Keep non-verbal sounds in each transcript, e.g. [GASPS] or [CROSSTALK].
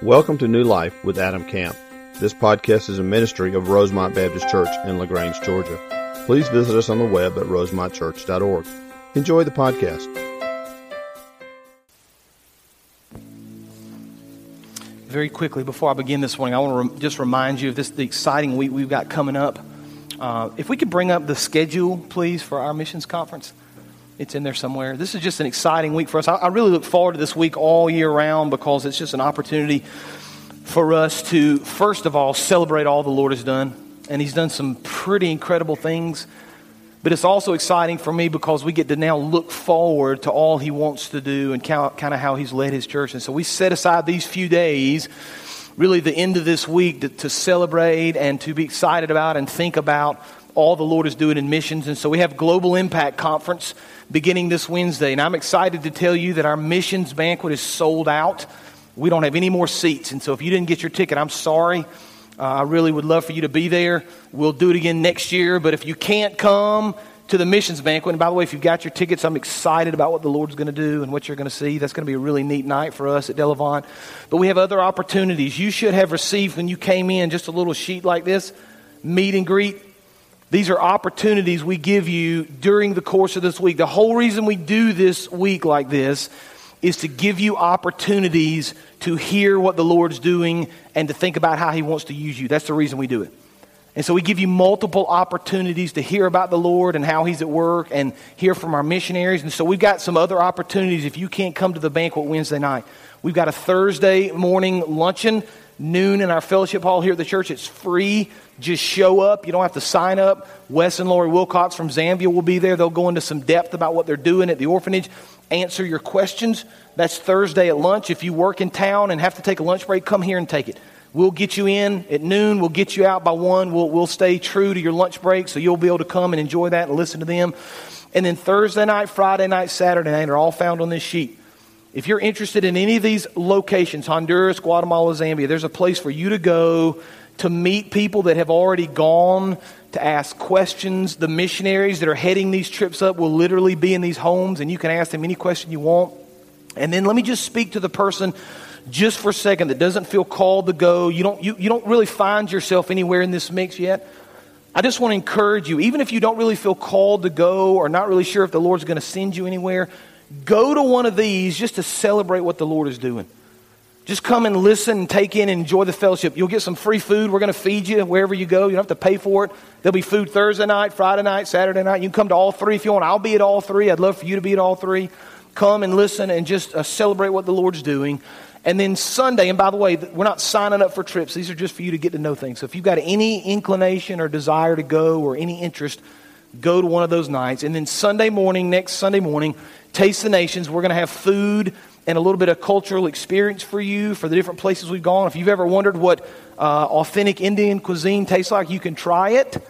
Welcome to New Life with Adam Camp. This podcast is a ministry of Rosemont Baptist Church in LaGrange, Georgia. Please visit us on the web at rosemontchurch.org. Enjoy the podcast. Very quickly, before I begin this morning, I want to re- just remind you of this the exciting week we've got coming up. Uh, if we could bring up the schedule, please, for our missions conference. It's in there somewhere. This is just an exciting week for us. I, I really look forward to this week all year round because it's just an opportunity for us to, first of all, celebrate all the Lord has done. And He's done some pretty incredible things. But it's also exciting for me because we get to now look forward to all He wants to do and kind of how He's led His church. And so we set aside these few days, really the end of this week, to, to celebrate and to be excited about and think about all the Lord is doing in missions. And so we have Global Impact Conference beginning this Wednesday. And I'm excited to tell you that our missions banquet is sold out. We don't have any more seats. And so if you didn't get your ticket, I'm sorry. Uh, I really would love for you to be there. We'll do it again next year. But if you can't come to the missions banquet, and by the way, if you've got your tickets, I'm excited about what the Lord's going to do and what you're going to see. That's going to be a really neat night for us at Delavant. But we have other opportunities. You should have received when you came in just a little sheet like this meet and greet these are opportunities we give you during the course of this week. The whole reason we do this week like this is to give you opportunities to hear what the Lord's doing and to think about how He wants to use you. That's the reason we do it. And so we give you multiple opportunities to hear about the Lord and how He's at work and hear from our missionaries. And so we've got some other opportunities if you can't come to the banquet Wednesday night. We've got a Thursday morning luncheon, noon in our fellowship hall here at the church. It's free. Just show up. You don't have to sign up. Wes and Lori Wilcox from Zambia will be there. They'll go into some depth about what they're doing at the orphanage, answer your questions. That's Thursday at lunch. If you work in town and have to take a lunch break, come here and take it. We'll get you in at noon. We'll get you out by one. We'll, we'll stay true to your lunch break so you'll be able to come and enjoy that and listen to them. And then Thursday night, Friday night, Saturday night are all found on this sheet. If you're interested in any of these locations, Honduras, Guatemala, Zambia, there's a place for you to go to meet people that have already gone, to ask questions. The missionaries that are heading these trips up will literally be in these homes, and you can ask them any question you want. And then let me just speak to the person just for a second that doesn't feel called to go. You don't, you, you don't really find yourself anywhere in this mix yet. I just want to encourage you, even if you don't really feel called to go or not really sure if the Lord's going to send you anywhere, go to one of these just to celebrate what the Lord is doing. Just come and listen and take in and enjoy the fellowship. You'll get some free food. We're going to feed you wherever you go. You don't have to pay for it. There'll be food Thursday night, Friday night, Saturday night. You can come to all three if you want. I'll be at all three. I'd love for you to be at all three. Come and listen and just uh, celebrate what the Lord's doing. And then Sunday, and by the way, we're not signing up for trips. These are just for you to get to know things. So if you've got any inclination or desire to go or any interest, go to one of those nights. And then Sunday morning, next Sunday morning, Taste the Nations. We're going to have food and a little bit of cultural experience for you for the different places we've gone. If you've ever wondered what uh, authentic Indian cuisine tastes like, you can try it.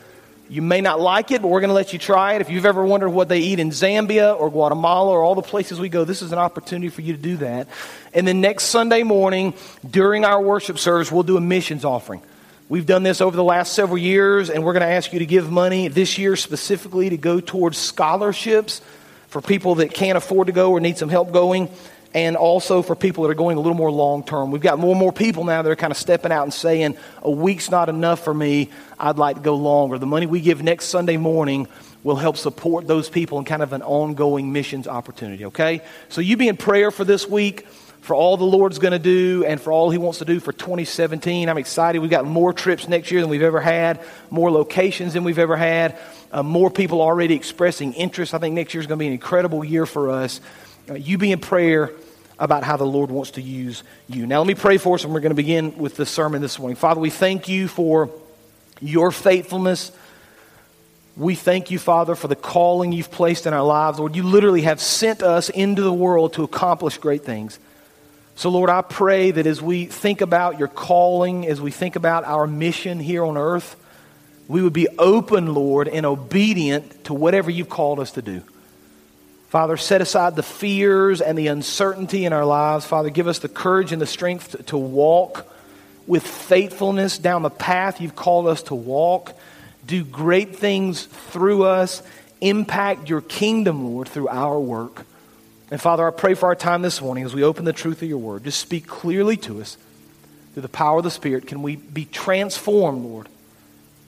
You may not like it, but we're going to let you try it. If you've ever wondered what they eat in Zambia or Guatemala or all the places we go, this is an opportunity for you to do that. And then next Sunday morning, during our worship service, we'll do a missions offering. We've done this over the last several years, and we're going to ask you to give money this year specifically to go towards scholarships for people that can't afford to go or need some help going and also for people that are going a little more long term. We've got more and more people now that are kind of stepping out and saying, a week's not enough for me. I'd like to go longer. The money we give next Sunday morning will help support those people in kind of an ongoing missions opportunity, okay? So you be in prayer for this week, for all the Lord's going to do, and for all He wants to do for 2017. I'm excited. We've got more trips next year than we've ever had, more locations than we've ever had, uh, more people already expressing interest. I think next year is going to be an incredible year for us. Uh, you be in prayer about how the Lord wants to use you. Now, let me pray for us, and we're going to begin with the sermon this morning. Father, we thank you for your faithfulness. We thank you, Father, for the calling you've placed in our lives. Lord, you literally have sent us into the world to accomplish great things. So, Lord, I pray that as we think about your calling, as we think about our mission here on earth, we would be open, Lord, and obedient to whatever you've called us to do. Father, set aside the fears and the uncertainty in our lives. Father, give us the courage and the strength to walk with faithfulness down the path you've called us to walk. Do great things through us. Impact your kingdom, Lord, through our work. And Father, I pray for our time this morning as we open the truth of your word. Just speak clearly to us. through the power of the Spirit, can we be transformed, Lord,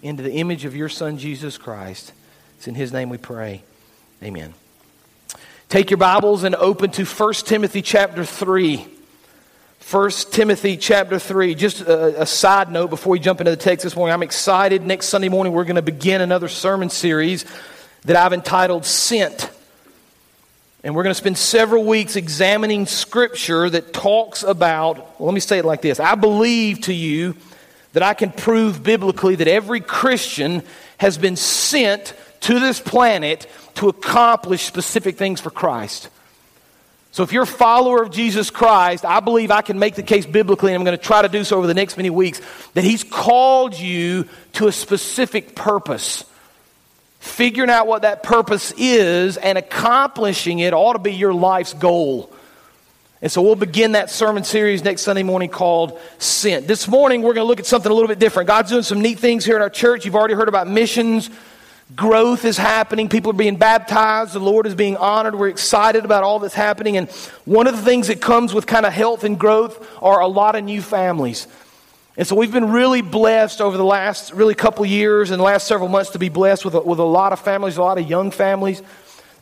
into the image of your Son, Jesus Christ. It's in his name we pray. Amen. Take your Bibles and open to 1 Timothy chapter 3. 1 Timothy chapter 3. Just a, a, side note before we jump into the text this morning. I'm excited. Next Sunday morning, we're going to begin another sermon series that I've entitled Sent. And we're going to spend several weeks examining scripture that talks about, well, let me say it like this I believe to you that I can prove biblically that every Christian has been sent to this planet to accomplish specific things for Christ. So if you're a follower of Jesus Christ, I believe I can make the case biblically, and I'm going to try to do so over the next many weeks, that He's called you to a specific purpose. Figuring out what that purpose is and accomplishing it ought to be your life's goal. And so we'll begin that sermon series next Sunday morning called Sent. This morning we're going to look at something a little bit different. God's doing some neat things here at our church. You've already heard about missions. Growth is happening. People are being baptized. The Lord is being honored. We're excited about all that's happening. And one of the things that comes with kind of health and growth are a lot of new families. And so we've been really blessed over the last really couple years and the last several months to be blessed with a, with a lot of families, a lot of young families.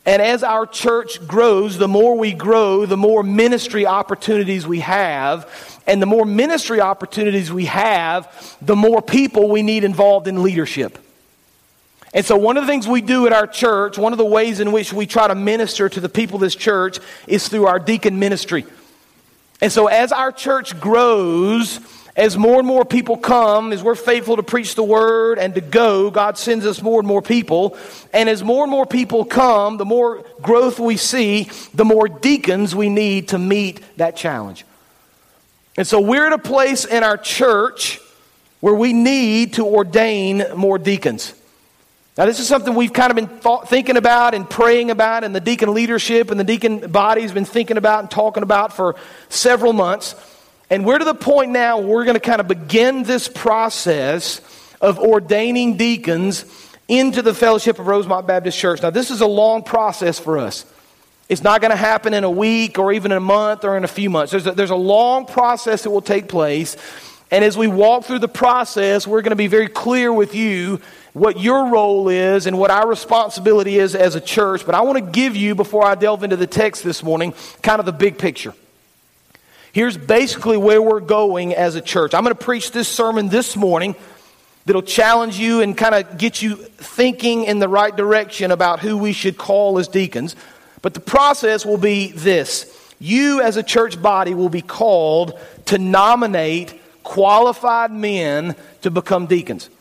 And as our church grows, the more we grow, the more ministry opportunities we have. And the more ministry opportunities we have, the more people we need involved in leadership. And so, one of the things we do at our church, one of the ways in which we try to minister to the people of this church is through our deacon ministry. And so, as our church grows, as more and more people come, as we're faithful to preach the word and to go, God sends us more and more people. And as more and more people come, the more growth we see, the more deacons we need to meet that challenge. And so, we're at a place in our church where we need to ordain more deacons. Now, this is something we've kind of been thought, thinking about and praying about, and the deacon leadership and the deacon body has been thinking about and talking about for several months. And we're to the point now where we're going to kind of begin this process of ordaining deacons into the fellowship of Rosemont Baptist Church. Now, this is a long process for us. It's not going to happen in a week or even in a month or in a few months. There's a, there's a long process that will take place. And as we walk through the process, we're going to be very clear with you what your role is and what our responsibility is as a church. But I want to give you, before I delve into the text this morning, kind of the big picture. Here's basically where we're going as a church. I'm going to preach this sermon this morning that'll challenge you and kind of get you thinking in the right direction about who we should call as deacons. But the process will be this you, as a church body, will be called to nominate qualified men to become deacons.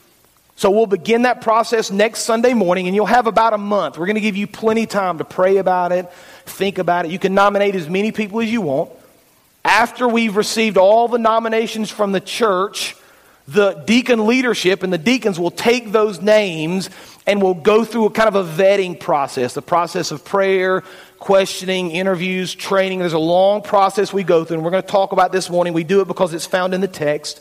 So we'll begin that process next Sunday morning, and you'll have about a month. We're going to give you plenty of time to pray about it, think about it. You can nominate as many people as you want. After we've received all the nominations from the church, the deacon leadership and the deacons will take those names and we'll go through a kind of a vetting process the process of prayer, questioning, interviews, training. There's a long process we go through, and we're going to talk about this morning. We do it because it's found in the text.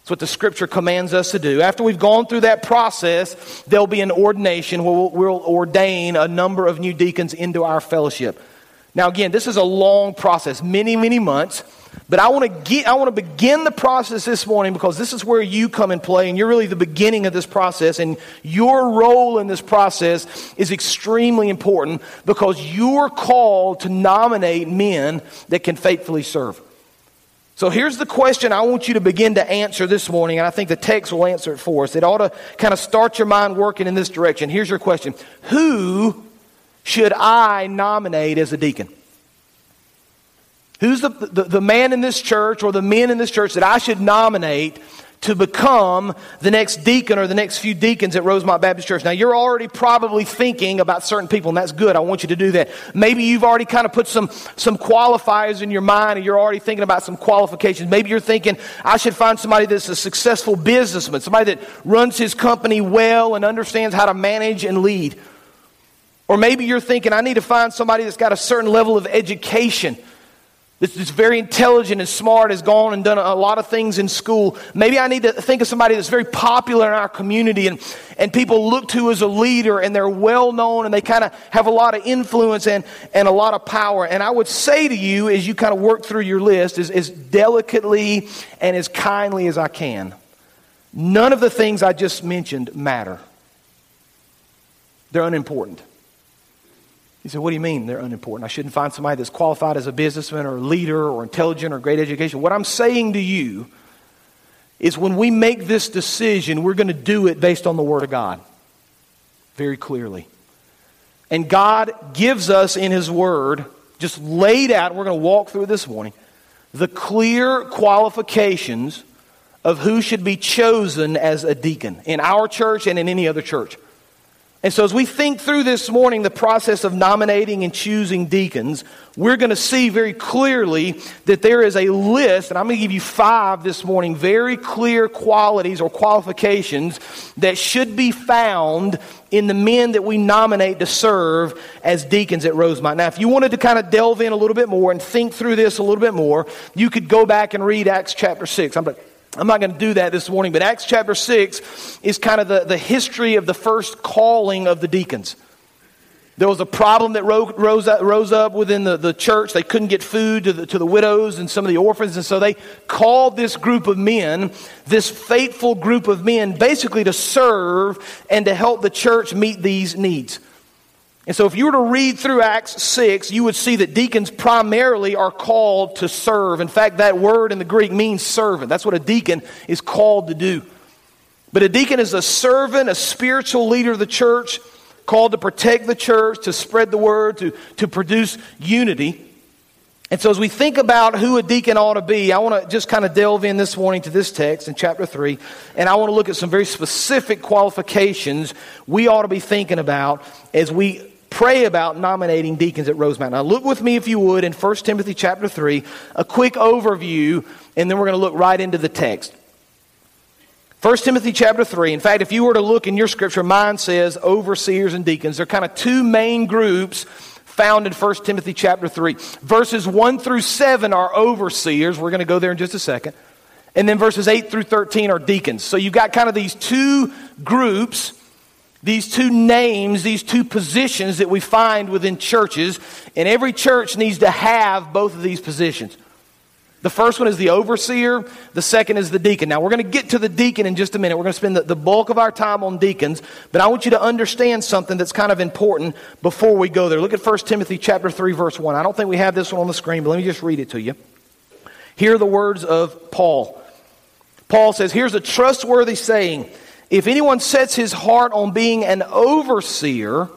It's what the scripture commands us to do. After we've gone through that process, there'll be an ordination where we'll, we'll, ordain a number of new deacons into our fellowship. Now, again, this is a long process, many, many months. But I want to get, I want to begin the process this morning because this is where you come and play, and you're really the beginning of this process. And your role in this process is extremely important because you're called to nominate men that can faithfully serve. So here's the question I want you to begin to answer this morning, and I think the text will answer it for us. It ought to kind of start your mind working in this direction. Here's your question Who should I nominate as a deacon? Who's the, the, the, man in this church or the men in this church that I should nominate to become the next deacon or the next few deacons at Rosemont Baptist Church. Now, you're already probably thinking about certain people, and that's good. I want you to do that. Maybe you've already kind of put some, some qualifiers in your mind, and you're already thinking about some qualifications. Maybe you're thinking, I should find somebody that's a successful businessman, somebody that runs his company well and understands how to manage and lead. Or maybe you're thinking, I need to find somebody that's got a certain level of education that's, very intelligent and smart, has gone and done a lot of things in school. Maybe I need to think of somebody that's very popular in our community and, and people look to as a leader and they're well known and they kind of have a lot of influence and, and a lot of power. And I would say to you, as you kind of work through your list, as, as delicately and as kindly as I can, none of the things I just mentioned matter. They're unimportant. He said, What do you mean they're unimportant? I shouldn't find somebody that's qualified as a businessman or a leader or intelligent or great education. What I'm saying to you is when we make this decision, we're going to do it based on the Word of God very clearly. And God gives us in His Word, just laid out, we're going to walk through this morning, the clear qualifications of who should be chosen as a deacon in our church and in any other church. And so, as we think through this morning the process of nominating and choosing deacons, we're going to see very clearly that there is a list, and I'm going to give you five this morning, very clear qualities or qualifications that should be found in the men that we nominate to serve as deacons at Rosemont. Now, if you wanted to kind of delve in a little bit more and think through this a little bit more, you could go back and read Acts chapter 6. I'm I'm not going to do that this morning, but Acts chapter 6 is kind of the, the history of the first calling of the deacons. There was a problem that rose up, rose up within the, the church. They couldn't get food to the, to the widows and some of the orphans, and so they called this group of men, this faithful group of men, basically to serve and to help the church meet these needs. And so, if you were to read through Acts 6, you would see that deacons primarily are called to serve. In fact, that word in the Greek means servant. That's what a deacon is called to do. But a deacon is a servant, a spiritual leader of the church, called to protect the church, to spread the word, to, to produce unity. And so, as we think about who a deacon ought to be, I want to just kind of delve in this morning to this text in chapter 3, and I want to look at some very specific qualifications we ought to be thinking about as we pray about nominating deacons at Rosemont. Now, look with me, if you would, in 1 Timothy chapter 3, a quick overview, and then we're going to look right into the text. 1 Timothy chapter 3. In fact, if you were to look in your scripture, mine says overseers and deacons. They're kind of two main groups found in 1 Timothy chapter 3. Verses 1 through 7 are overseers. We're going to go there in just a second. And then verses 8 through 13 are deacons. So you've got kind of these two groups these two names, these two positions that we find within churches, and every church needs to have both of these positions. The first one is the overseer, the second is the deacon. Now, we're going to get to the deacon in just a minute. We're going to spend the, the, bulk of our time on deacons, but I want you to understand something that's kind of important before we go there. Look at 1 Timothy chapter 3 verse 1. I don't think we have this one on the screen, but let me just read it to you. Hear the words of Paul. Paul says, "Here's a trustworthy saying: if anyone sets his heart on being an overseer,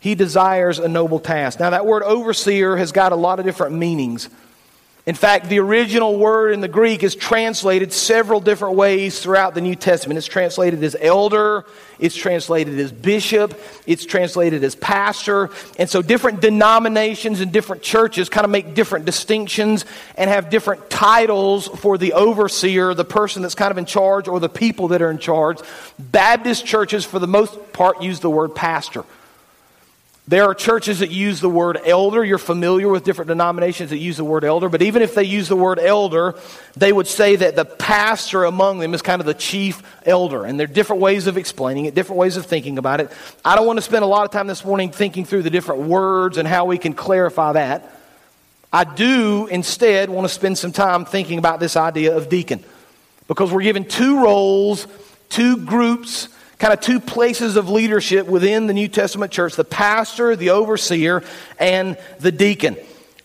he desires a noble task. Now, that word overseer has got a lot of different meanings. In fact, the original word in the Greek is translated several different ways throughout the New Testament. It's translated as elder, it's translated as bishop, it's translated as pastor. And so different denominations and different churches kind of make different distinctions and have different titles for the overseer, the person that's kind of in charge, or the people that are in charge. Baptist churches, for the most part, use the word pastor. There are churches that use the word elder. You're familiar with different denominations that use the word elder, but even if they use the word elder, they would say that the pastor among them is kind of the chief elder. And there are different ways of explaining it, different ways of thinking about it. I don't want to spend a lot of time this morning thinking through the different words and how we can clarify that. I do instead want to spend some time thinking about this idea of deacon because we're given two roles, two groups kind of two places of leadership within the New Testament church the pastor, the overseer, and the deacon.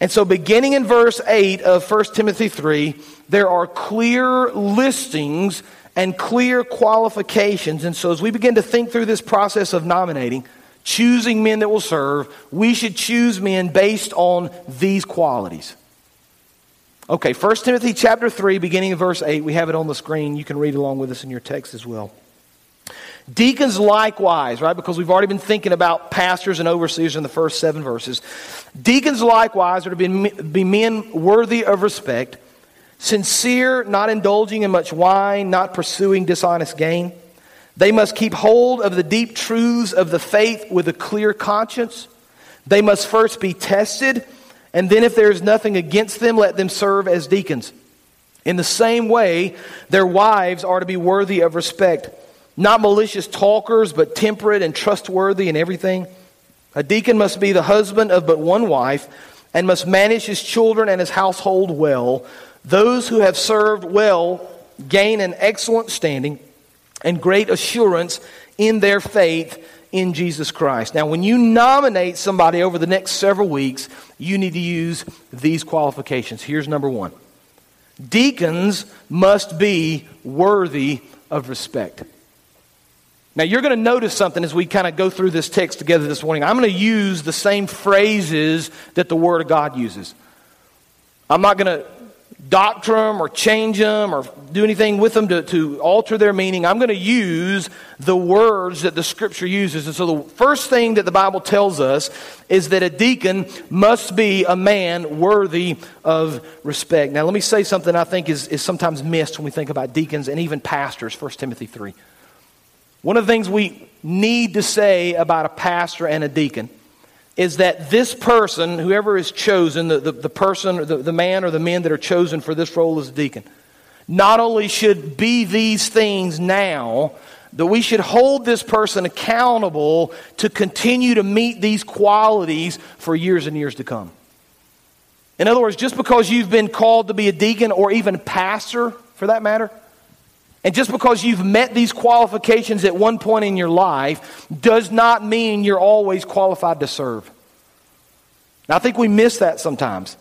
And so, beginning in verse 8 of 1 Timothy 3, there are clear listings and clear qualifications. And so, as we begin to think through this process of nominating, choosing men that will serve, we should choose men based on these qualities. Okay, 1 Timothy chapter 3, beginning in verse 8, we have it on the screen. You can read along with us in your text as well. Deacons likewise, right? Because we've already been thinking about pastors and overseers in the first seven verses. Deacons likewise are to be, be men worthy of respect, sincere, not indulging in much wine, not pursuing dishonest gain. They must keep hold of the deep truths of the faith with a clear conscience. They must first be tested And then if there is nothing against them, let them serve as deacons. In the same way, their wives are to be worthy of respect, not malicious talkers, but temperate and trustworthy in everything. A deacon must be the husband of but one wife and must manage his children and his household well. Those who have served well gain an excellent standing and great assurance in their faith in Jesus Christ. Now, when you nominate somebody over the next several weeks, you need to use these qualifications. Here's number one Deacons must be worthy of respect. Now, you're going to notice something as we kind of go through this text together this morning. I'm going to use the same phrases that the Word of God uses. I'm not going to doctor them or change them or do anything with them to, to alter their meaning. I'm going to use the words that the Scripture uses. And so, the first thing that the Bible tells us is that a deacon must be a man worthy of respect. Now, let me say something I think is, is sometimes missed when we think about deacons and even pastors, 1 Timothy 3. One of the things we need to say about a pastor and a deacon is that this person, whoever is chosen, the, the, the person, the, the man or the men that are chosen for this role as a deacon, not only should be these things now, that we should hold this person accountable to continue to meet these qualities for years and years to come. In other words, just because you've been called to be a deacon or even a pastor, for that matter, and just because you've met these qualifications at one point in your life does not mean you're always qualified to serve. Now, I think we miss that sometimes.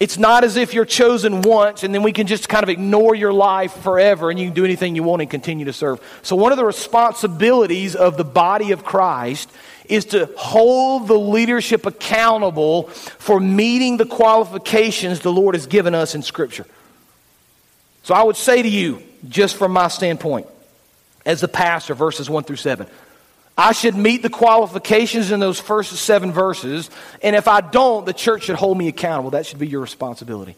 It's not as if you're chosen once and then we can just kind of ignore your life forever and you can do anything you want and continue to serve. So, one of the responsibilities of the body of Christ is to hold the leadership accountable for meeting the qualifications the Lord has given us in Scripture. So, I would say to you, just from my standpoint, as the pastor, verses 1 through 7. I should meet the qualifications in those first seven verses, and if I don't, the church should hold me accountable. That should be your responsibility.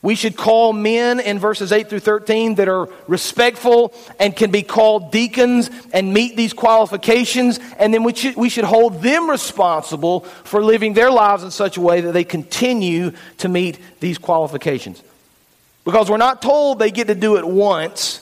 We should call men in verses 8 through 13 that are respectful and can be called deacons and meet these qualifications, and then we should, we should hold them responsible for living their lives in such a way that they continue to meet these qualifications. Because we're not told they get to do it once.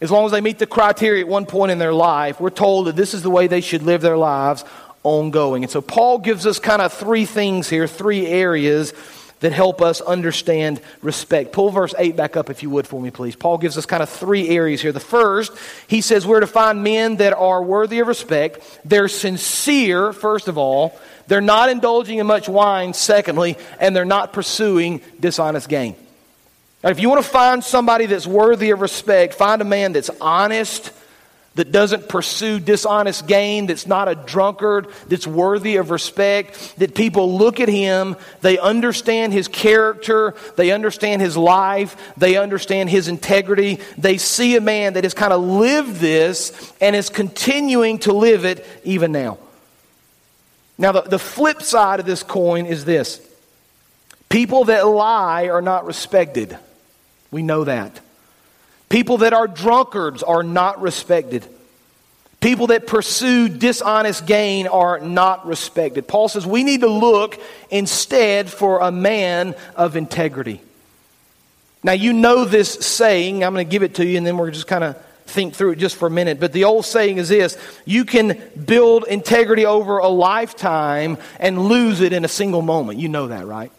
As long as they meet the criteria at one point in their life, we're told that this is the way they should live their lives ongoing. And so Paul gives us kind of three things here, three areas that help us understand respect. Pull verse 8 back up, if you would, for me, please. Paul gives us kind of three areas here. The first, he says we're to find men that are worthy of respect. They're sincere, first of all. They're not indulging in much wine, secondly, and they're not pursuing dishonest gain. If you want to find somebody that's worthy of respect, find a man that's honest, that doesn't pursue dishonest gain, that's not a drunkard, that's worthy of respect, that people look at him, they understand his character, they understand his life, they understand his integrity. They see a man that has kind of lived this and is continuing to live it even now. Now, the, the flip side of this coin is this people that lie are not respected. We know that. People that are drunkards are not respected. People that pursue dishonest gain are not respected. Paul says we need to look instead for a man of integrity. Now, you know this saying. I'm going to give it to you, and then we're just kind of think through it just for a minute. But the old saying is this you can build integrity over a lifetime and lose it in a single moment. You know that, right?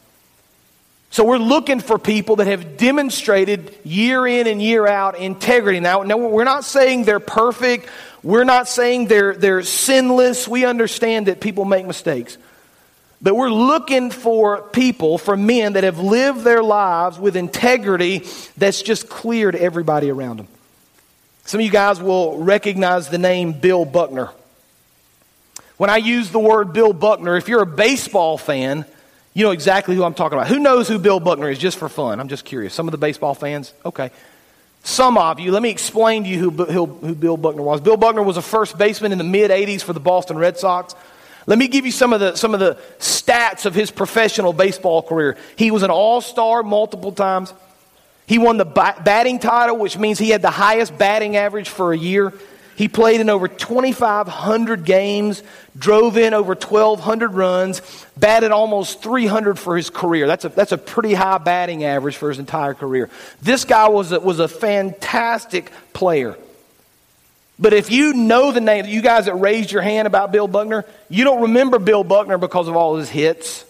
So we're looking for people that have demonstrated year in and year out integrity. Now, we're not saying they're perfect. We're not saying they're, they're sinless. We understand that people make mistakes. But we're looking for people, for men that have lived their lives with integrity that's just clear to everybody around them. Some of you guys will recognize the name Bill Buckner. When I use the word Bill Buckner, if you're a baseball fan, you know exactly who I'm talking about. Who knows who Bill Buckner is just for fun? I'm just curious. Some of the baseball fans? Okay. Some of you, let me explain to you who, who, who Bill Buckner was. Bill Buckner was a first baseman in the mid 80s for the Boston Red Sox. Let me give you some of the, some of the stats of his professional baseball career. He was an all star multiple times. He won the batting title, which means he had the highest batting average for a year. He played in over 2,500 games, drove in over 1,200 runs, batted almost 300 for his career. That's a, that's a pretty high batting average for his entire career. This guy was a, was a fantastic player. But if you know the name, you guys that raised your hand about Bill Buckner, you don't remember Bill Buckner because of all his hits.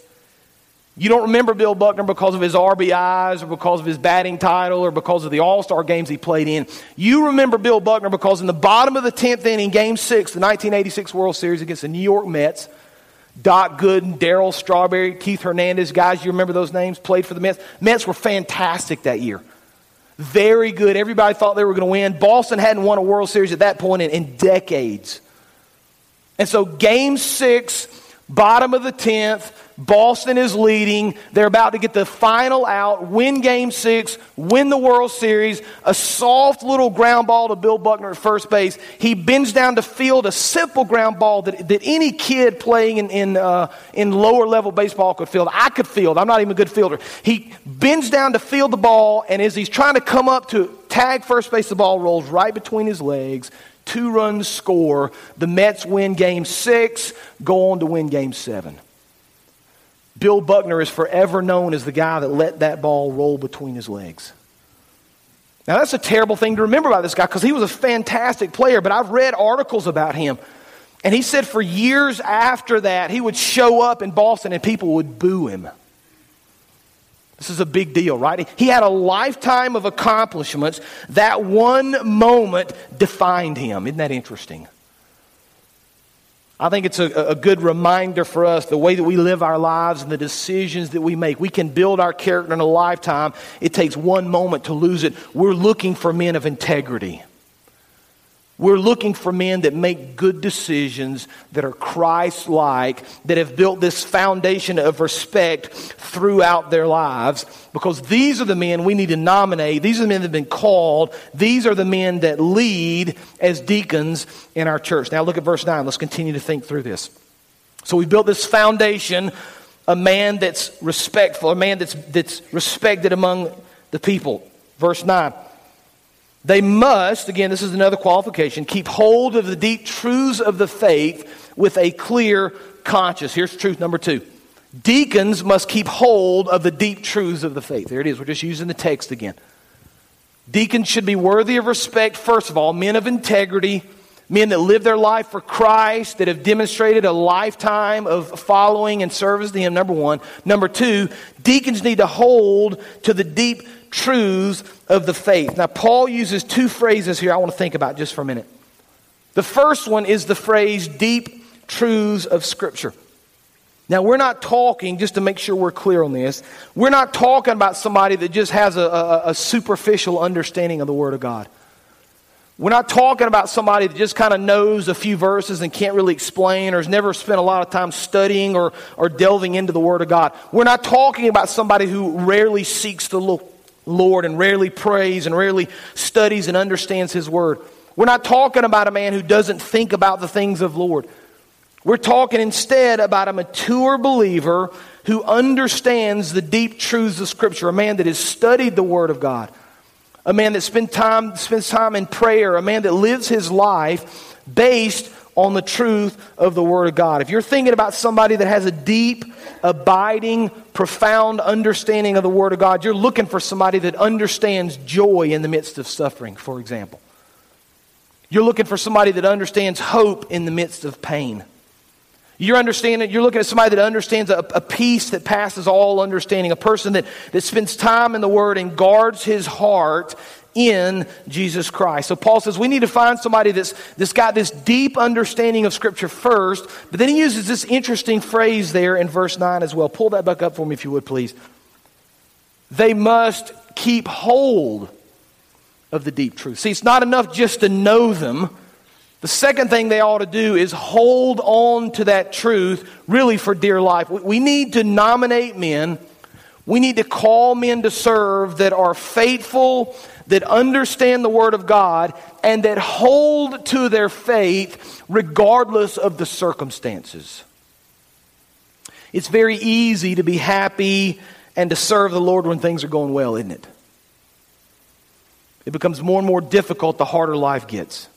You don't remember Bill Buckner because of his RBIs or because of his batting title or because of the All Star games he played in. You remember Bill Buckner because in the bottom of the 10th inning, game six, the 1986 World Series against the New York Mets, Doc Gooden, Darryl Strawberry, Keith Hernandez, guys, you remember those names, played for the Mets. Mets were fantastic that year. Very good. Everybody thought they were going to win. Boston hadn't won a World Series at that point in, in decades. And so, game six, bottom of the 10th, Boston is leading. They're about to get the final out, win game six, win the World Series. A soft little ground ball to Bill Buckner at first base. He bends down to field a simple ground ball that, that any kid playing in, in, uh, in lower level baseball could field. I could field. I'm not even a good fielder. He bends down to field the ball, and as he's trying to come up to tag first base, the ball rolls right between his legs. Two runs score. The Mets win game six, go on to win game seven. Bill Buckner is forever known as the guy that let that ball roll between his legs. Now, that's a terrible thing to remember about this guy because he was a fantastic player, but I've read articles about him. And he said for years after that, he would show up in Boston and people would boo him. This is a big deal, right? He had a lifetime of accomplishments. That one moment defined him. Isn't that interesting? I think it's a, a, good reminder for us the way that we live our lives and the decisions that we make. We can build our character in a lifetime. It takes one moment to lose it. We're looking for men of integrity. We're looking for men that make good decisions, that are Christ like, that have built this foundation of respect throughout their lives, because these are the men we need to nominate. These are the men that have been called. These are the men that lead as deacons in our church. Now look at verse 9. Let's continue to think through this. So we built this foundation, a man that's respectful, a man that's, that's respected among the people. Verse 9. They must, again, this is another qualification, keep hold of the deep truths of the faith with a clear conscience. Here's truth number two. Deacons must keep hold of the deep truths of the faith. There it is. We're just using the text again. Deacons should be worthy of respect, first of all, men of integrity, men that live their life for Christ, that have demonstrated a lifetime of following and service to Him, number one. Number two, deacons need to hold to the deep truths of the faith. Now, Paul uses two phrases here I want to think about just for a minute. The first one is the phrase deep truths of Scripture. Now, we're not talking, just to make sure we're clear on this, we're not talking about somebody that just has a, a, a superficial understanding of the Word of God. We're not talking about somebody that just kind of knows a few verses and can't really explain or has never spent a lot of time studying or, or delving into the Word of God. We're not talking about somebody who rarely seeks the Lord and rarely prays and rarely studies and understands His Word. We're not talking about a man who doesn't think about the things of Lord. We're talking instead about a mature believer who understands the deep truths of Scripture, a man that has studied the Word of God, a man that spend time, spends time in prayer, a man that lives his life based on the truth of the Word of God. If you're thinking about somebody that has a deep, abiding, profound understanding of the Word of God, you're looking for somebody that understands joy in the midst of suffering, for example. You're looking for somebody that understands hope in the midst of pain. You're understanding, you're looking at somebody that understands a, a, peace that passes all understanding, a person that, that spends time in the Word and guards his heart in Jesus Christ. So Paul says we need to find somebody that's, that's got this deep understanding of Scripture first, but then he uses this interesting phrase there in verse 9 as well. Pull that back up for me if you would, please. They must keep hold of the deep truth. See, it's not enough just to know them. The second thing they ought to do is hold on to that truth really for dear life. We need to nominate men. We need to call men to serve that are faithful that understand the Word of God and that hold to their faith regardless of the circumstances. It's very easy to be happy and to serve the Lord when things are going well, isn't it? It becomes more and more difficult the harder life gets.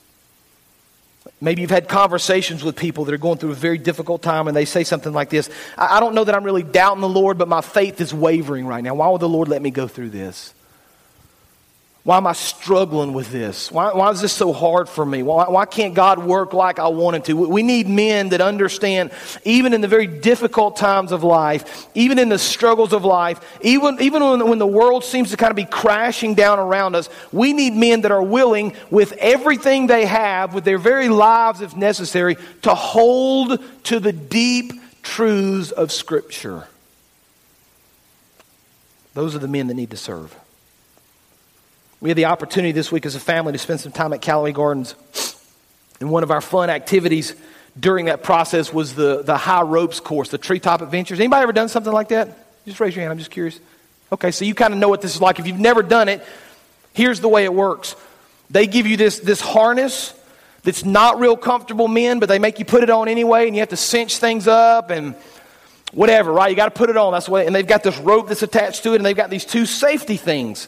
Maybe you've had conversations with people that are going through a very difficult time and they say something like this I, don't know that I'm really doubting the Lord, but my faith is wavering right now. Why would the Lord let me go through this? Why am I struggling with this? Why, why is this so hard for me? Why, why can't God work like I want Him to? We need men that understand, even in the very difficult times of life, even in the struggles of life, even, even when, when the world seems to kind of be crashing down around us, we need men that are willing, with everything they have, with their very lives if necessary, to hold to the deep truths of Scripture. Those are the men that need to serve. We had the opportunity this week as a family to spend some time at Callaway Gardens. And one of our fun activities during that process was the, the high ropes course, the treetop adventures. Anybody ever done something like that? Just raise your hand. I'm just curious. Okay, so you kind of know what this is like. If you've never done it, here's the way it works. They give you this, this harness that's not real comfortable, men, but they make you put it on anyway, and you have to cinch things up and whatever, right? You got to put it on. That's what, and they've got this rope that's attached to it, and they've got these two safety things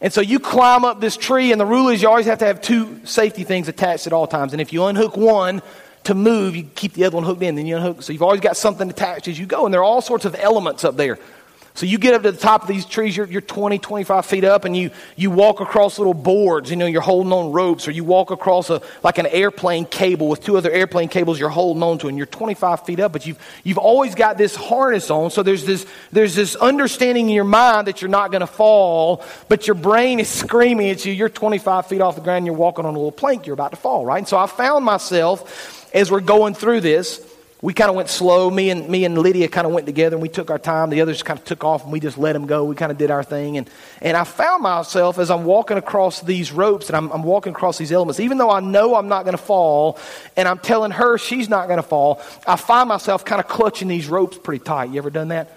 and so you climb up this tree, and the rule is you always have to have two safety things attached at all times. And if you unhook one to move, you keep the other one hooked in, then you unhook. So you've always got something attached as you go. And there are all sorts of elements up there. So you get up to the top of these trees, you're, you're 20, 25 feet up, and you, you walk across little boards, you know, you're holding on ropes, or you walk across a, like an airplane cable with two other airplane cables you're holding on to, and you're 25 feet up, but you've, you've always got this harness on, so there's this, there's this understanding in your mind that you're not going to fall, but your brain is [LAUGHS] screaming at you, you're 25 feet off the ground, you're walking on a little plank, you're about to fall, right? And so I found myself, as we're going through this, we kind of went slow. Me and, me and Lydia kind of went together and we took our time. The others kind of took off and we just let them go. We kind of did our thing. And, and I found myself as I'm walking across these ropes and I'm, I'm walking across these elements, even though I know I'm not going to fall and I'm telling her she's not going to fall, I find myself kind of clutching these ropes pretty tight. You ever done that?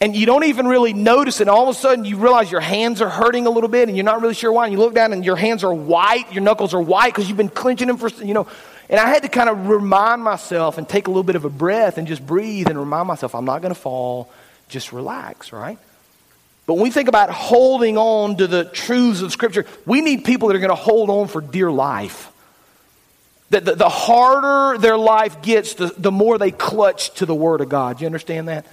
and you don't even really notice it. All of a sudden, you realize your hands are hurting a little bit, and you're not really sure why. And you look down, and your hands are white, your knuckles are white because you've been clenching them for, you know. And I had to kind of remind myself and take a little bit of a breath and just breathe and remind myself, I'm not going to fall. Just relax, right? But when we think about holding on to the truths of Scripture, we need people that are going to hold on for dear life. The, the, the harder their life gets, the, the more they clutch to the Word of God. Do you understand that?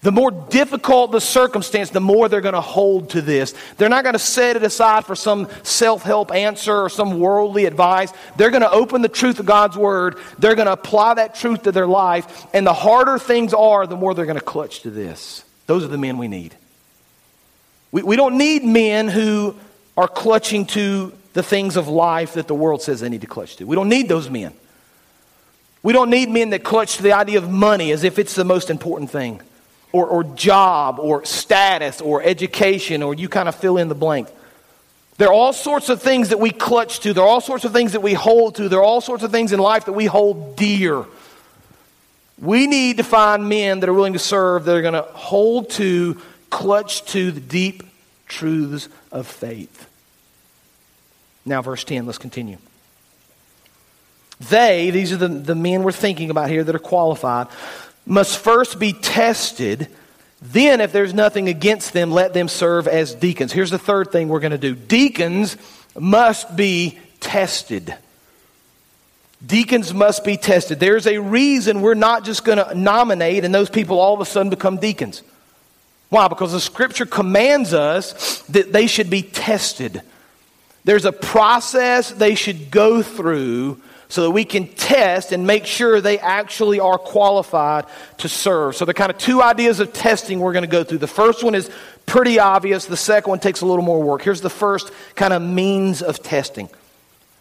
The more difficult the circumstance, the more they're going to hold to this. They're not going to set it aside for some self help answer or some worldly advice. They're going to open the truth of God's Word. They're going to apply that truth to their life. And the harder things are, the more they're going to clutch to this. Those are the men we need. We, we don't need men who are clutching to the things of life that the world says they need to clutch to. We don't need those men. We don't need men that clutch to the idea of money as if it's the most important thing or, or job or status or education or you kind of fill in the blank. There are all sorts of things that we clutch to. There are all sorts of things that we hold to. There are all sorts of things in life that we hold dear. We need to find men that are willing to serve, that are going to hold to, clutch to the deep truths of faith. Now, verse 10, let's continue. They, these are the, the men we're thinking about here that are qualified must first be tested. Then, if there's nothing against them, let them serve as deacons. Here's the third thing we're going to do deacons must be tested. Deacons must be tested. There's a reason we're not just going to nominate and those people all of a sudden become deacons. Why? Because the scripture commands us that they should be tested. There's a process they should go through so that we can test and make sure they actually are qualified to serve. So, the kind of two ideas of testing we're going to go through. The first one is pretty obvious, the second one takes a little more work. Here's the first kind of means of testing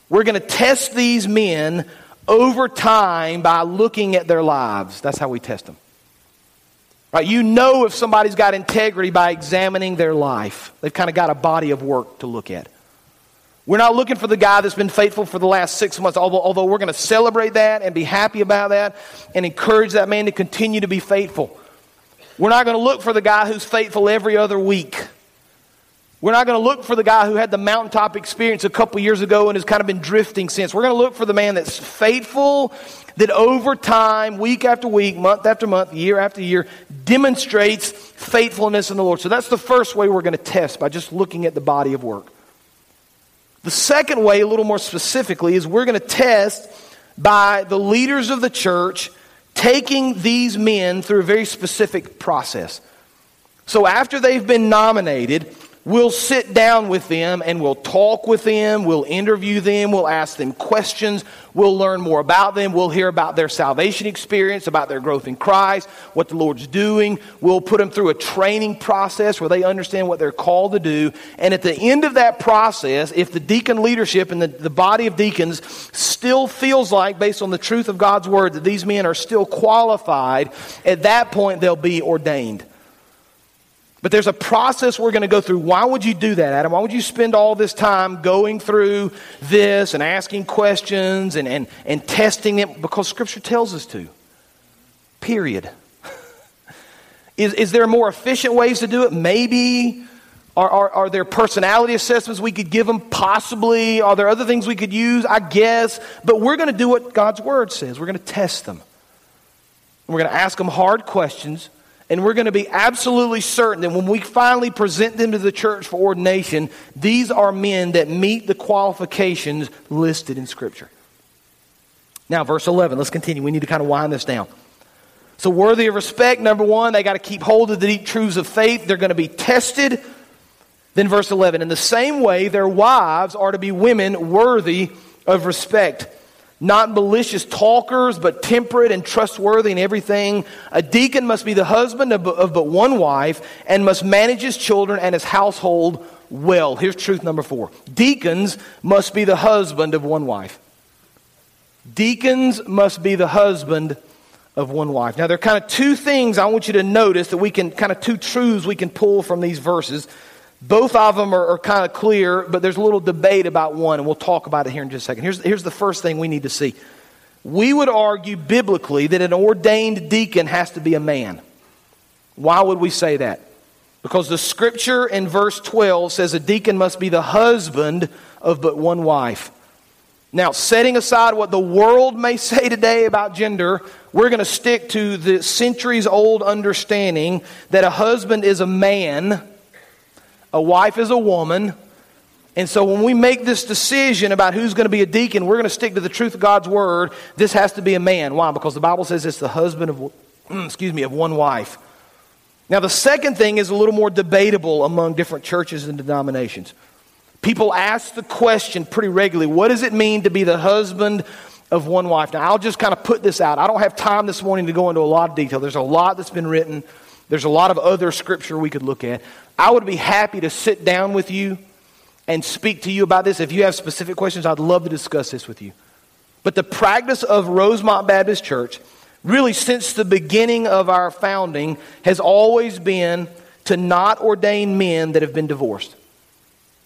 we're going to test these men over time by looking at their lives. That's how we test them. Right? You know if somebody's got integrity by examining their life. They've kind of got a body of work to look at. We're not looking for the guy that's been faithful for the last six months, although, although we're going to celebrate that and be happy about that and encourage that man to continue to be faithful. We're not going to look for the guy who's faithful every other week. We're not going to look for the guy who had the mountaintop experience a couple years ago and has kind of been drifting since. We're going to look for the man that's faithful, that over time, week after week, month after month, year after year, demonstrates faithfulness in the Lord. So that's the first way we're going to test by just looking at the body of work. The second way, a little more specifically, is we're going to test by the leaders of the church taking these men through a very specific process. So after they've been nominated, We'll sit down with them and we'll talk with them. We'll interview them. We'll ask them questions. We'll learn more about them. We'll hear about their salvation experience, about their growth in Christ, what the Lord's doing. We'll put them through a training process where they understand what they're called to do. And at the end of that process, if the deacon leadership and the, the body of deacons still feels like, based on the truth of God's word, that these men are still qualified, at that point they'll be ordained. But there's a process we're going to go through. Why would you do that, Adam? Why would you spend all this time going through this and asking questions and, and, and testing it? Because Scripture tells us to. Period. [LAUGHS] is, is there more efficient ways to do it? Maybe. Are, are, are there personality assessments we could give them? Possibly. Are there other things we could use? I guess. But we're going to do what God's Word says. We're going to test them. We're going to ask them hard questions and we're going to be absolutely certain that when we finally present them to the church for ordination, these are men that meet the qualifications listed in Scripture. Now, verse 11, let's continue. We need to kind of wind this down. So, worthy of respect, number one, they got to keep hold of the deep truths of faith. They're going to be tested. Then, verse 11, in the same way, their wives are to be women worthy of respect not malicious talkers, but temperate and trustworthy in everything. A deacon must be the husband of, of, but one wife and must manage his children and his household well. Here's truth number four deacons must be the husband of one wife. Deacons must be the husband of one wife. Now, there are kind of two things I want you to notice that we can, kind of two truths we can pull from these verses. Both of them are, are kind of clear, but there's a little debate about one, and we'll talk about it here in just a second. Here's, here's the first thing we need to see. We would argue biblically that an ordained deacon has to be a man. Why would we say that? Because the scripture in verse 12 says a deacon must be the husband of but one wife. Now, setting aside what the world may say today about gender, we're going to stick to the centuries old understanding that a husband is a man a wife is a woman. And so when we make this decision about who's going to be a deacon, we're going to stick to the truth of God's word. This has to be a man. Why? Because the Bible says it's the husband of [CLEARS THROAT] excuse me, of one wife. Now the second thing is a little more debatable among different churches and denominations. People ask the question pretty regularly, what does it mean to be the husband of one wife? Now I'll just kind of put this out. I don't have time this morning to go into a lot of detail. There's a lot that's been written. There's a lot of other scripture we could look at. I would be happy to sit down with you and speak to you about this. If you have specific questions, I'd love to discuss this with you. But the practice of Rosemont Baptist Church, really since the beginning of our founding, has always been to not ordain men that have been divorced.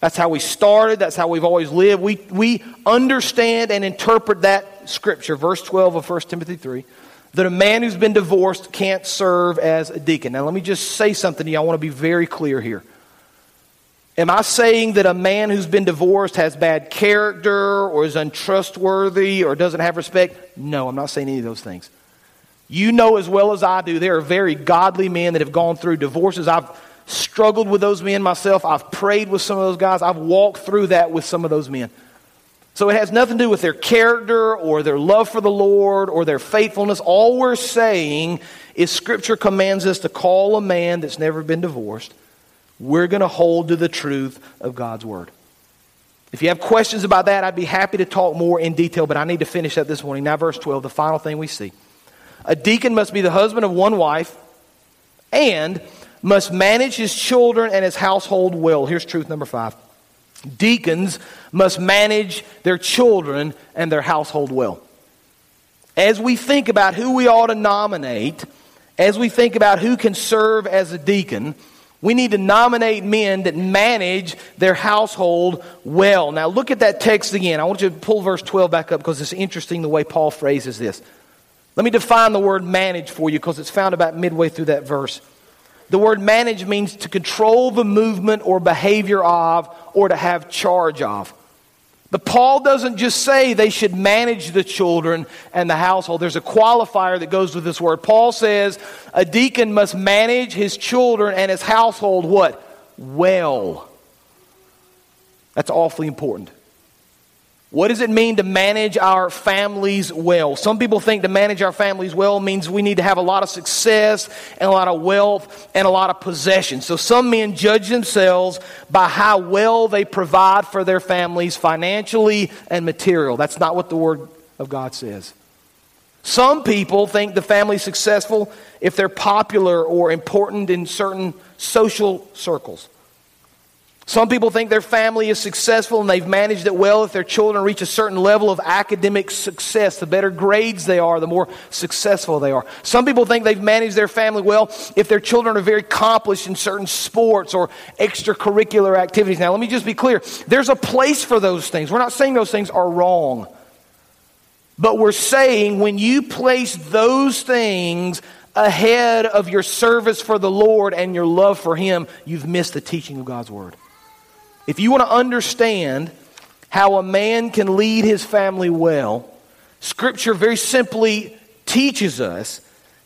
That's how we started. That's how we've always lived. We, we understand and interpret that scripture, verse 12 of 1 Timothy 3 that a man who's been divorced can't serve as a deacon. Now, let me just say something to you. I want to be very clear here. Am I saying that a man who's been divorced has bad character or is untrustworthy or doesn't have respect? No, I'm not saying any of those things. You know as well as I do, there are very godly men that have gone through divorces. I've struggled with those men myself. I've prayed with some of those guys. I've walked through that with some of those men. So it has nothing to do with their character or their love for the Lord or their faithfulness. All we're saying is Scripture commands us to call a man that's never been divorced. We're going to hold to the truth of God's Word. If you have questions about that, I'd be happy to talk more in detail, but I need to finish up this morning. Now, verse 12, the final thing we see. A deacon must be the husband of one wife and must manage his children and his household well. Here's truth number five. Deacons must manage their children and their household well. As we think about who we ought to nominate, as we think about who can serve as a deacon, we need to nominate men that manage their household well. Now, look at that text again. I want you to pull verse 12 back up because it's interesting the way Paul phrases this. Let me define the word manage for you because it's found about midway through that verse. The word manage means to control the movement or behavior of or to have charge of. But Paul doesn't just say they should manage the children and the household. There's a qualifier that goes with this word. Paul says a deacon must manage his children and his household what? Well. That's awfully important. What does it mean to manage our families well? Some people think to manage our families well means we need to have a lot of success and a lot of wealth and a lot of possessions. So some men judge themselves by how well they provide for their families financially and material. That's not what the Word of God says. Some people think the family's successful if they're popular or important in certain social circles. Some people think their family is successful and they've managed it well if their children reach a certain level of academic success. The better grades they are, the more successful they are. Some people think they've managed their family well if their children are very accomplished in certain sports or extracurricular activities. Now, let me just be clear there's a place for those things. We're not saying those things are wrong. But we're saying when you place those things ahead of your service for the Lord and your love for Him, you've missed the teaching of God's Word. If you want to understand how a man can lead his family well, Scripture very simply teaches us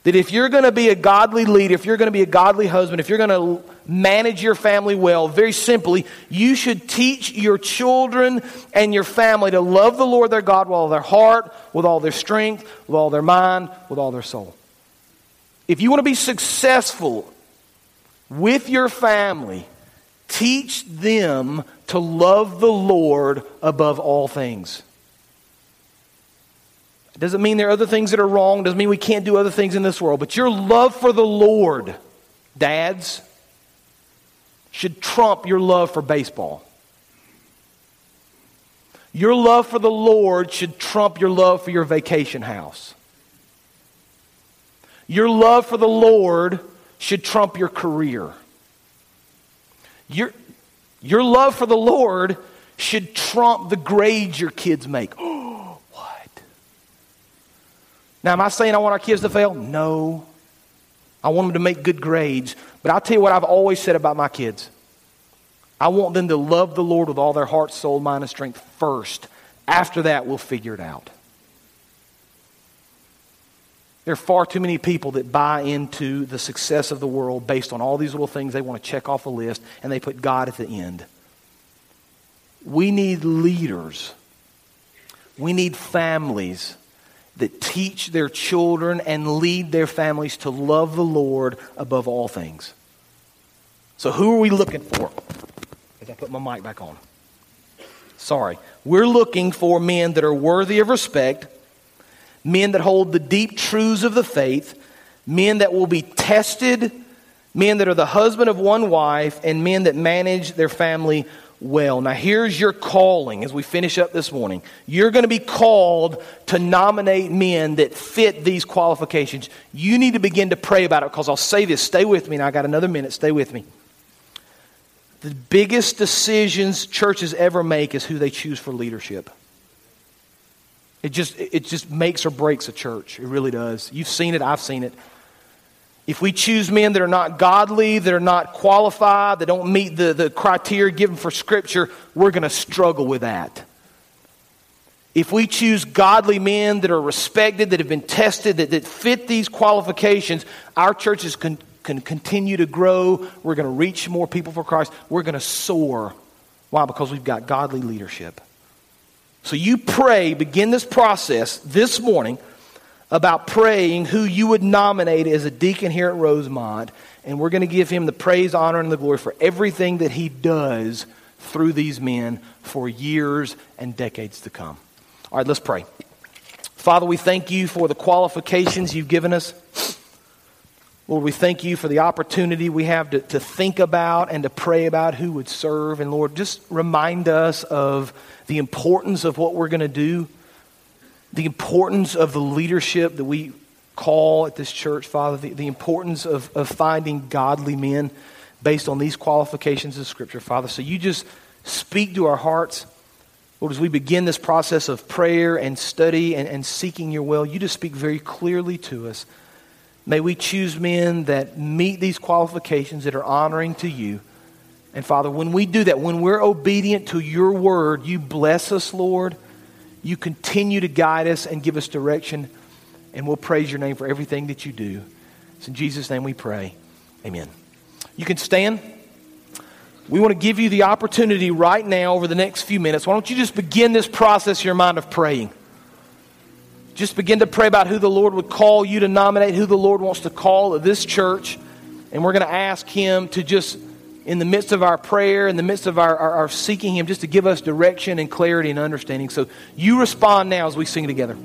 that if you're going to be a godly leader, if you're going to be a godly husband, if you're going to manage your family well, very simply, you should teach your children and your family to love the Lord their God with all their heart, with all their strength, with all their mind, with all their soul. If you want to be successful with your family, Teach them to love the Lord above all things. It doesn't mean there are other things that are wrong, doesn't mean we can't do other things in this world, but your love for the Lord, dads, should trump your love for baseball. Your love for the Lord should trump your love for your vacation house. Your love for the Lord should trump your career. Your, your love for the Lord should trump the grades your kids make. Oh, [GASPS] what? Now, am I saying I want our kids to fail? No. I want them to make good grades. But I'll tell you what I've always said about my kids I want them to love the Lord with all their heart, soul, mind, and strength first. After that, we'll figure it out. There are far too many people that buy into the success of the world based on all these little things they want to check off a list and they put God at the end. We need leaders. We need families that teach their children and lead their families to love the Lord above all things. So, who are we looking for? As I put my mic back on. Sorry. We're looking for men that are worthy of respect men that hold the deep truths of the faith, men that will be tested, men that are the husband of one wife, and men that manage their family well. Now, here's your calling as we finish up this morning. You're going to be called to nominate men that fit these qualifications. You need to begin to pray about it because I'll say this. Stay with me. Now, I got another minute. Stay with me. The biggest decisions churches ever make is who they choose for leadership. It just, it just makes or breaks a church. It really does. You've seen it, I've seen it. If we choose men that are not godly, that are not qualified, that don't meet the, the criteria given for Scripture, we're going to struggle with that. If we choose godly men that are respected, that have been tested, that, that fit these qualifications, our churches can, can continue to grow. We're going to reach more people for Christ. We're going to soar. Why? Because we've got godly leadership. So you pray, begin this process this morning about praying who you would nominate as a deacon here at Rosemont. And we're going to give him the praise, honor, and the glory for everything that he does through these men for years and decades to come. All right, let's pray. Father, we thank you for the qualifications you've given us. Lord, we thank you for the opportunity we have to, to think about and to pray about who would serve. And Lord, just remind us of the importance of what we're going to do, the importance of the leadership that we call at this church, Father, the, the importance of, of finding godly men based on these qualifications of Scripture, Father. So you just speak to our hearts. Lord, as we begin this process of prayer and study and, and seeking your will, you just speak very clearly to us. May we choose men that meet these qualifications that are honoring to you. And Father, when we do that, when we're obedient to your word, you bless us, Lord. You continue to guide us and give us direction. And we'll praise your name for everything that you do. It's in Jesus' name we pray. Amen. You can stand. we want to give you the opportunity right now over the next few minutes. Why don't you just begin this process in your mind of praying? Just begin to pray about who the Lord would call you to nominate, who the Lord wants to call this church. And we're going to ask Him to just, in the midst of our prayer, in the midst of our, our, our seeking Him, just to give us direction and clarity and understanding. So you respond now as we sing together.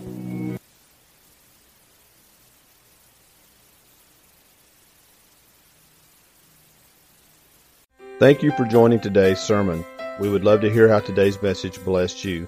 Thank you for joining today's sermon. We would love to hear how today's message blessed you.